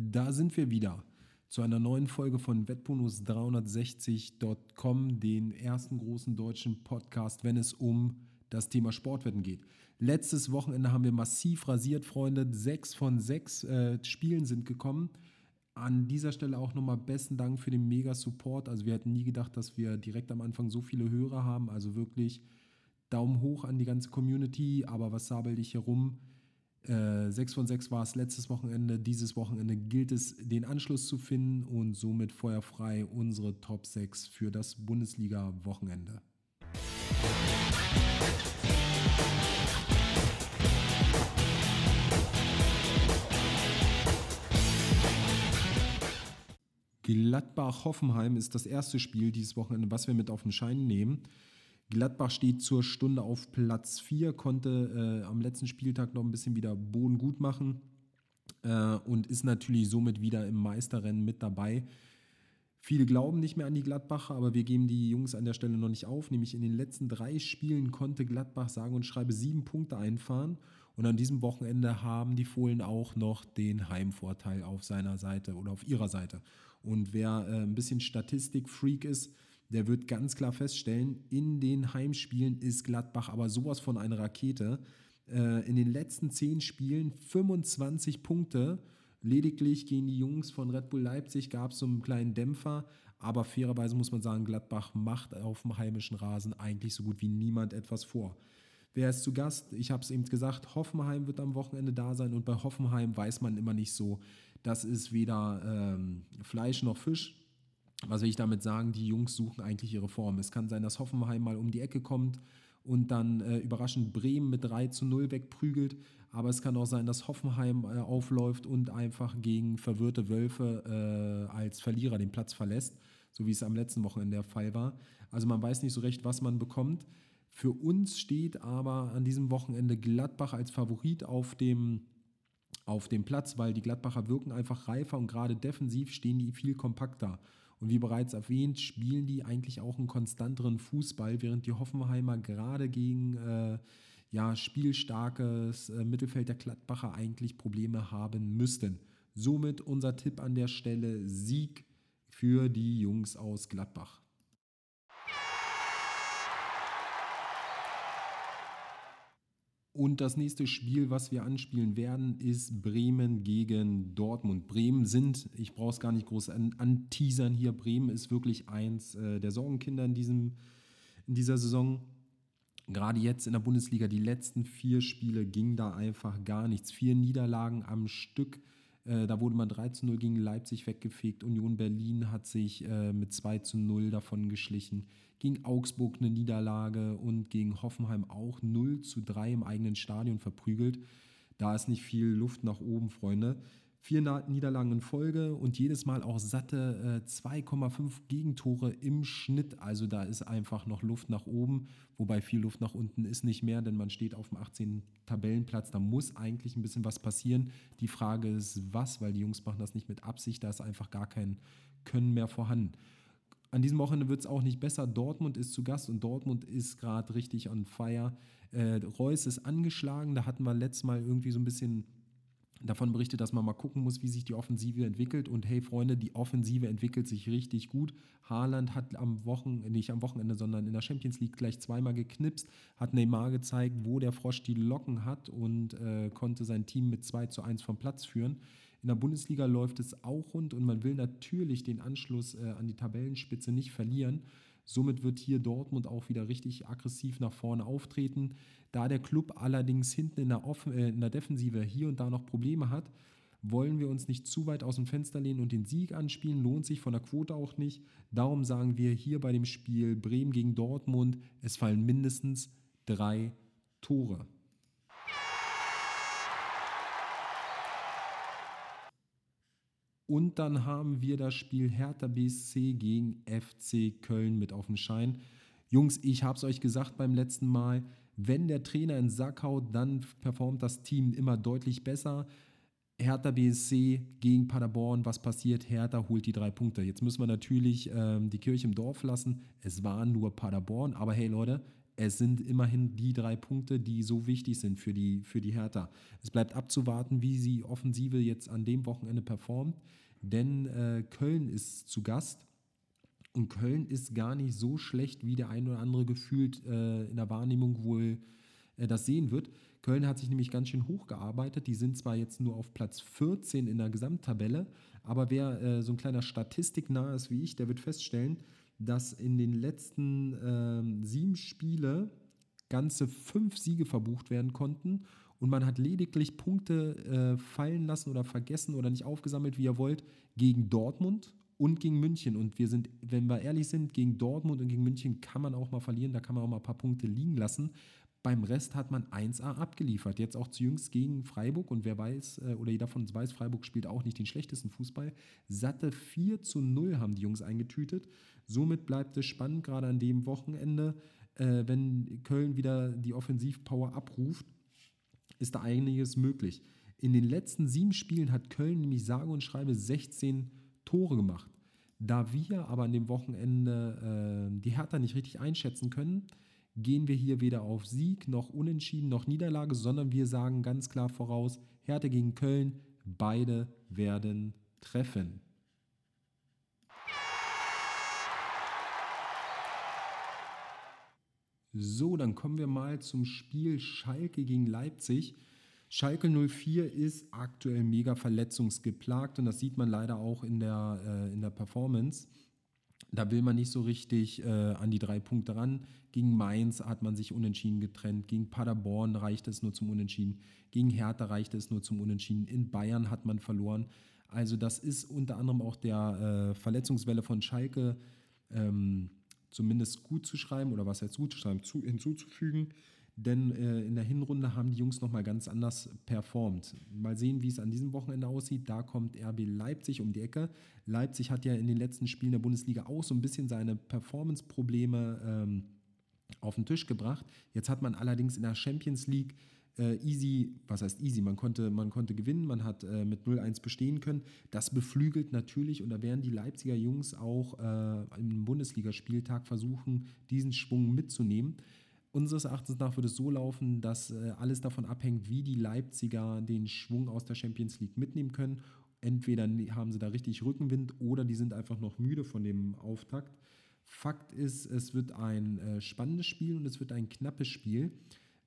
Da sind wir wieder zu einer neuen Folge von Wettbonus360.com, den ersten großen deutschen Podcast, wenn es um das Thema Sportwetten geht. Letztes Wochenende haben wir massiv rasiert, Freunde. Sechs von sechs äh, Spielen sind gekommen. An dieser Stelle auch nochmal besten Dank für den Mega-Support. Also wir hätten nie gedacht, dass wir direkt am Anfang so viele Hörer haben. Also wirklich Daumen hoch an die ganze Community. Aber was sabel ich hier rum? Äh, 6 von 6 war es letztes Wochenende. Dieses Wochenende gilt es, den Anschluss zu finden und somit feuerfrei unsere Top 6 für das Bundesliga-Wochenende. Gladbach-Hoffenheim ist das erste Spiel dieses Wochenende, was wir mit auf den Schein nehmen. Gladbach steht zur Stunde auf Platz 4, konnte äh, am letzten Spieltag noch ein bisschen wieder Boden gut machen äh, und ist natürlich somit wieder im Meisterrennen mit dabei. Viele glauben nicht mehr an die Gladbacher, aber wir geben die Jungs an der Stelle noch nicht auf. Nämlich in den letzten drei Spielen konnte Gladbach sagen und schreibe sieben Punkte einfahren. Und an diesem Wochenende haben die Fohlen auch noch den Heimvorteil auf seiner Seite oder auf ihrer Seite. Und wer äh, ein bisschen Statistik-Freak ist, der wird ganz klar feststellen, in den Heimspielen ist Gladbach aber sowas von einer Rakete. Äh, in den letzten zehn Spielen 25 Punkte. Lediglich gegen die Jungs von Red Bull Leipzig gab es so einen kleinen Dämpfer, aber fairerweise muss man sagen, Gladbach macht auf dem heimischen Rasen eigentlich so gut wie niemand etwas vor. Wer ist zu Gast? Ich habe es eben gesagt, Hoffenheim wird am Wochenende da sein und bei Hoffenheim weiß man immer nicht so, das ist weder ähm, Fleisch noch Fisch. Was will ich damit sagen? Die Jungs suchen eigentlich ihre Form. Es kann sein, dass Hoffenheim mal um die Ecke kommt und dann äh, überraschend Bremen mit 3 zu 0 wegprügelt. Aber es kann auch sein, dass Hoffenheim äh, aufläuft und einfach gegen verwirrte Wölfe äh, als Verlierer den Platz verlässt, so wie es am letzten Wochenende der Fall war. Also man weiß nicht so recht, was man bekommt. Für uns steht aber an diesem Wochenende Gladbach als Favorit auf dem auf dem Platz, weil die Gladbacher wirken einfach reifer und gerade defensiv stehen die viel kompakter. Und wie bereits erwähnt, spielen die eigentlich auch einen konstanteren Fußball, während die Hoffenheimer gerade gegen äh, ja, spielstarkes äh, Mittelfeld der Gladbacher eigentlich Probleme haben müssten. Somit unser Tipp an der Stelle: Sieg für die Jungs aus Gladbach. Und das nächste Spiel, was wir anspielen werden, ist Bremen gegen Dortmund. Bremen sind, ich brauche es gar nicht groß anteasern hier, Bremen ist wirklich eins äh, der Sorgenkinder in, diesem, in dieser Saison. Gerade jetzt in der Bundesliga, die letzten vier Spiele ging da einfach gar nichts. Vier Niederlagen am Stück äh, da wurde man 3 zu 0 gegen Leipzig weggefegt. Union Berlin hat sich äh, mit 2 zu 0 davon geschlichen. Gegen Augsburg eine Niederlage und gegen Hoffenheim auch 0 zu 3 im eigenen Stadion verprügelt. Da ist nicht viel Luft nach oben, Freunde. Vier Niederlagen in Folge und jedes Mal auch satte äh, 2,5 Gegentore im Schnitt. Also da ist einfach noch Luft nach oben, wobei viel Luft nach unten ist nicht mehr, denn man steht auf dem 18. Tabellenplatz. Da muss eigentlich ein bisschen was passieren. Die Frage ist, was, weil die Jungs machen das nicht mit Absicht, da ist einfach gar kein Können mehr vorhanden. An diesem Wochenende wird es auch nicht besser. Dortmund ist zu Gast und Dortmund ist gerade richtig on fire. Äh, Reus ist angeschlagen, da hatten wir letztes Mal irgendwie so ein bisschen davon berichtet, dass man mal gucken muss, wie sich die Offensive entwickelt. Und hey, Freunde, die Offensive entwickelt sich richtig gut. Haaland hat am Wochenende, nicht am Wochenende, sondern in der Champions League gleich zweimal geknipst, hat Neymar gezeigt, wo der Frosch die Locken hat und äh, konnte sein Team mit 2 zu 1 vom Platz führen. In der Bundesliga läuft es auch rund und man will natürlich den Anschluss äh, an die Tabellenspitze nicht verlieren. Somit wird hier Dortmund auch wieder richtig aggressiv nach vorne auftreten. Da der Club allerdings hinten in der, Off äh, in der Defensive hier und da noch Probleme hat, wollen wir uns nicht zu weit aus dem Fenster lehnen und den Sieg anspielen, lohnt sich von der Quote auch nicht. Darum sagen wir hier bei dem Spiel Bremen gegen Dortmund, es fallen mindestens drei Tore. Und dann haben wir das Spiel Hertha BSC gegen FC Köln mit auf dem Schein. Jungs, ich habe es euch gesagt beim letzten Mal, wenn der Trainer in Sack haut, dann performt das Team immer deutlich besser. Hertha BSC gegen Paderborn, was passiert? Hertha holt die drei Punkte. Jetzt müssen wir natürlich ähm, die Kirche im Dorf lassen. Es war nur Paderborn, aber hey Leute, es sind immerhin die drei Punkte, die so wichtig sind für die, für die Hertha. Es bleibt abzuwarten, wie sie Offensive jetzt an dem Wochenende performt, denn äh, Köln ist zu Gast. Und Köln ist gar nicht so schlecht, wie der ein oder andere gefühlt äh, in der Wahrnehmung wohl äh, das sehen wird. Köln hat sich nämlich ganz schön hochgearbeitet. Die sind zwar jetzt nur auf Platz 14 in der Gesamttabelle, aber wer äh, so ein kleiner Statistiknah ist wie ich, der wird feststellen, dass in den letzten äh, sieben Spiele ganze fünf Siege verbucht werden konnten und man hat lediglich Punkte äh, fallen lassen oder vergessen oder nicht aufgesammelt, wie ihr wollt, gegen Dortmund und gegen München. Und wir sind, wenn wir ehrlich sind, gegen Dortmund und gegen München kann man auch mal verlieren, da kann man auch mal ein paar Punkte liegen lassen. Beim Rest hat man 1A abgeliefert. Jetzt auch jüngst gegen Freiburg. Und wer weiß, äh, oder jeder von uns weiß, Freiburg spielt auch nicht den schlechtesten Fußball. Satte 4 zu 0 haben die Jungs eingetütet. Somit bleibt es spannend, gerade an dem Wochenende, äh, wenn Köln wieder die Offensivpower abruft, ist da einiges möglich. In den letzten sieben Spielen hat Köln nämlich sage und schreibe 16 Tore gemacht. Da wir aber an dem Wochenende äh, die Hertha nicht richtig einschätzen können, gehen wir hier weder auf Sieg noch Unentschieden noch Niederlage, sondern wir sagen ganz klar voraus, Härte gegen Köln, beide werden treffen. So, dann kommen wir mal zum Spiel Schalke gegen Leipzig. Schalke 04 ist aktuell mega verletzungsgeplagt und das sieht man leider auch in der, äh, in der Performance. Da will man nicht so richtig äh, an die drei Punkte ran. Gegen Mainz hat man sich unentschieden getrennt. Gegen Paderborn reicht es nur zum Unentschieden. Gegen Hertha reicht es nur zum Unentschieden. In Bayern hat man verloren. Also das ist unter anderem auch der äh, Verletzungswelle von Schalke ähm, zumindest gut zu schreiben oder was heißt gut zu schreiben, zu, hinzuzufügen. Denn äh, in der Hinrunde haben die Jungs nochmal ganz anders performt. Mal sehen, wie es an diesem Wochenende aussieht. Da kommt RB Leipzig um die Ecke. Leipzig hat ja in den letzten Spielen der Bundesliga auch so ein bisschen seine Performance-Probleme ähm, auf den Tisch gebracht. Jetzt hat man allerdings in der Champions League äh, easy, was heißt easy, man konnte, man konnte gewinnen, man hat äh, mit 0-1 bestehen können. Das beflügelt natürlich und da werden die Leipziger Jungs auch äh, im Bundesligaspieltag versuchen, diesen Schwung mitzunehmen. Unseres Erachtens nach wird es so laufen, dass äh, alles davon abhängt, wie die Leipziger den Schwung aus der Champions League mitnehmen können. Entweder haben sie da richtig Rückenwind oder die sind einfach noch müde von dem Auftakt. Fakt ist, es wird ein äh, spannendes Spiel und es wird ein knappes Spiel.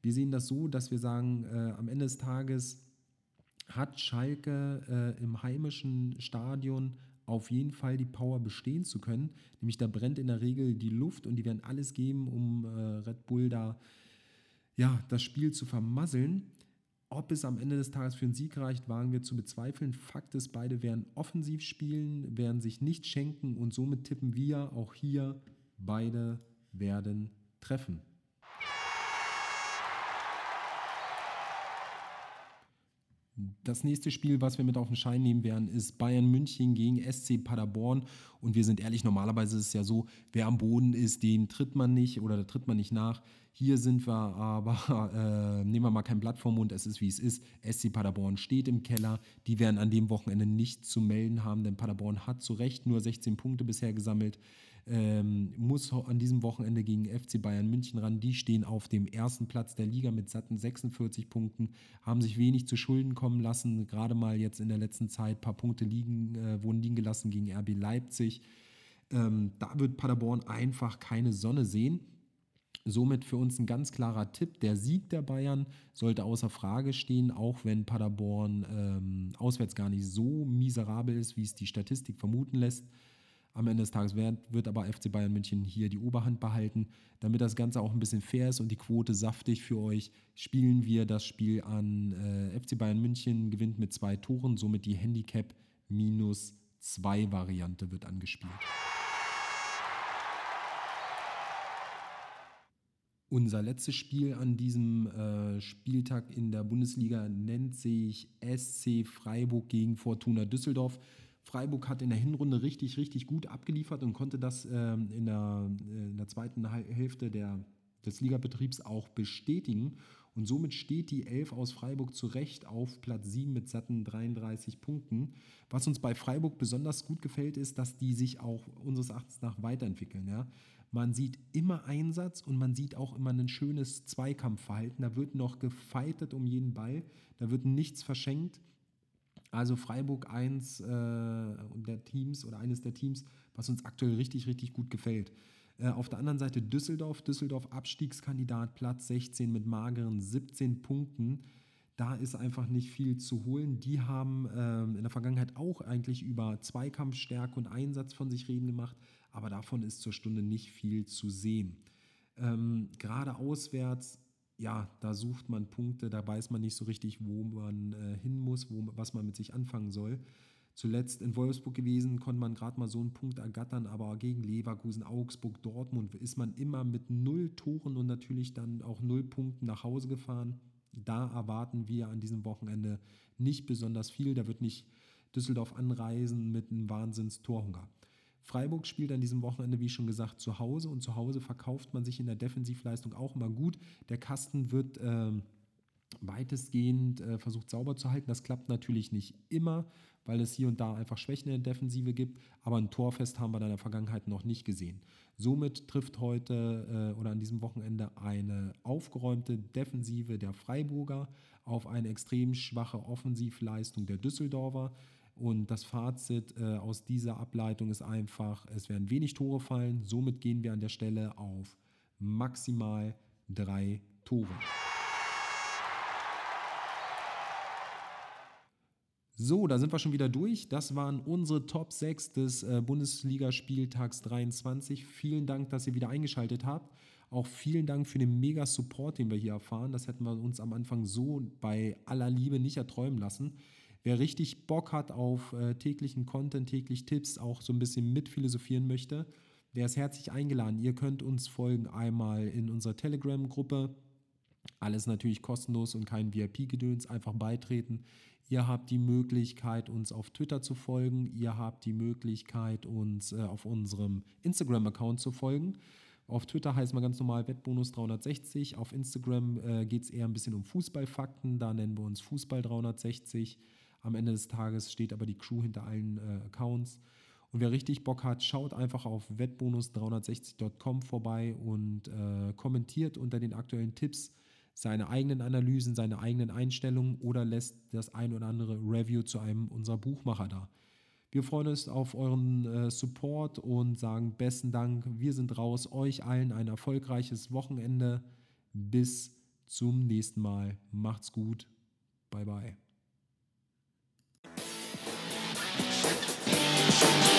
Wir sehen das so, dass wir sagen, äh, am Ende des Tages hat Schalke äh, im heimischen Stadion auf jeden Fall die Power bestehen zu können. Nämlich da brennt in der Regel die Luft und die werden alles geben, um äh, Red Bull da ja, das Spiel zu vermasseln. Ob es am Ende des Tages für einen Sieg reicht, wagen wir zu bezweifeln. Fakt ist, beide werden offensiv spielen, werden sich nicht schenken und somit tippen wir auch hier, beide werden treffen. Das nächste Spiel, was wir mit auf den Schein nehmen werden, ist Bayern München gegen SC Paderborn. Und wir sind ehrlich, normalerweise ist es ja so, wer am Boden ist, den tritt man nicht oder da tritt man nicht nach. Hier sind wir aber, äh, nehmen wir mal kein Blatt vom Mund, es ist wie es ist. SC Paderborn steht im Keller. Die werden an dem Wochenende nichts zu melden haben, denn Paderborn hat zu Recht nur 16 Punkte bisher gesammelt ähm, muss an diesem Wochenende gegen FC Bayern München ran. Die stehen auf dem ersten Platz der Liga mit satten 46 Punkten, haben sich wenig zu Schulden kommen lassen, gerade mal jetzt in der letzten Zeit ein paar Punkte liegen, äh, wurden liegen gelassen gegen RB Leipzig. Ähm, da wird Paderborn einfach keine Sonne sehen. Somit für uns ein ganz klarer Tipp. Der Sieg der Bayern sollte außer Frage stehen, auch wenn Paderborn ähm, auswärts gar nicht so miserabel ist, wie es die Statistik vermuten lässt. Am Ende des Tages wird, wird aber FC Bayern München hier die Oberhand behalten. Damit das Ganze auch ein bisschen fair ist und die Quote saftig für euch, spielen wir das Spiel an. Äh, FC Bayern München gewinnt mit zwei Toren, somit die Handicap minus zwei Variante wird angespielt. Unser letztes Spiel an diesem äh, Spieltag in der Bundesliga nennt sich SC Freiburg gegen Fortuna Düsseldorf. Freiburg hat in der Hinrunde richtig, richtig gut abgeliefert und konnte das ähm, in, der, äh, in der zweiten Hälfte der, des Ligabetriebs auch bestätigen. Und somit steht die Elf aus Freiburg zu Recht auf Platz 7 mit satten 33 Punkten. Was uns bei Freiburg besonders gut gefällt, ist, dass die sich auch unseres Erachtens nach weiterentwickeln. Ja? Man sieht immer Einsatz und man sieht auch immer ein schönes Zweikampfverhalten. Da wird noch gefeitet um jeden Ball, da wird nichts verschenkt. Also Freiburg 1 äh, der Teams oder eines der Teams, was uns aktuell richtig, richtig gut gefällt. Äh, auf der anderen Seite Düsseldorf, Düsseldorf Abstiegskandidat, Platz 16 mit mageren 17 Punkten. Da ist einfach nicht viel zu holen. Die haben ähm, in der Vergangenheit auch eigentlich über Zweikampfstärke und Einsatz von sich reden gemacht, aber davon ist zur Stunde nicht viel zu sehen. Ähm, gerade auswärts, ja, da sucht man Punkte, da weiß man nicht so richtig, wo man äh, hin muss, wo, was man mit sich anfangen soll. Zuletzt in Wolfsburg gewesen, konnte man gerade mal so einen Punkt ergattern, aber gegen Leverkusen, Augsburg, Dortmund ist man immer mit null Toren und natürlich dann auch null Punkten nach Hause gefahren. Da erwarten wir an diesem Wochenende nicht besonders viel. Da wird nicht Düsseldorf anreisen mit einem Wahnsinns-Torhunger. Freiburg spielt an diesem Wochenende, wie schon gesagt, zu Hause und zu Hause verkauft man sich in der Defensivleistung auch immer gut. Der Kasten wird äh, weitestgehend äh, versucht sauber zu halten. Das klappt natürlich nicht immer, weil es hier und da einfach Schwächen in der Defensive gibt, aber ein Torfest haben wir in der Vergangenheit noch nicht gesehen. Somit trifft heute äh, oder an diesem Wochenende eine aufgeräumte Defensive der Freiburger auf eine extrem schwache Offensivleistung der Düsseldorfer. Und das Fazit äh, aus dieser Ableitung ist einfach, es werden wenig Tore fallen. Somit gehen wir an der Stelle auf maximal drei Tore. So, da sind wir schon wieder durch. Das waren unsere Top 6 des äh, Bundesligaspieltags 23. Vielen Dank, dass ihr wieder eingeschaltet habt. Auch vielen Dank für den mega Support, den wir hier erfahren. Das hätten wir uns am Anfang so bei aller Liebe nicht erträumen lassen. Wer richtig Bock hat auf äh, täglichen Content, täglich Tipps, auch so ein bisschen mitphilosophieren möchte, der ist herzlich eingeladen. Ihr könnt uns folgen einmal in unserer Telegram-Gruppe. Alles natürlich kostenlos und kein VIP-Gedöns. Einfach beitreten. Ihr habt die Möglichkeit, uns auf Twitter zu folgen. Ihr habt die Möglichkeit, uns äh, auf unserem Instagram-Account zu folgen. Auf Twitter heißt man ganz normal Wettbonus 360. Auf Instagram äh, geht es eher ein bisschen um Fußballfakten. Da nennen wir uns Fußball 360. Am Ende des Tages steht aber die Crew hinter allen äh, Accounts. Und wer richtig Bock hat, schaut einfach auf wettbonus360.com vorbei und äh, kommentiert unter den aktuellen Tipps seine eigenen Analysen, seine eigenen Einstellungen oder lässt das ein oder andere Review zu einem unserer Buchmacher da. Wir freuen uns auf euren äh, Support und sagen besten Dank. Wir sind raus. Euch allen ein erfolgreiches Wochenende. Bis zum nächsten Mal. Macht's gut. Bye bye. Thank you.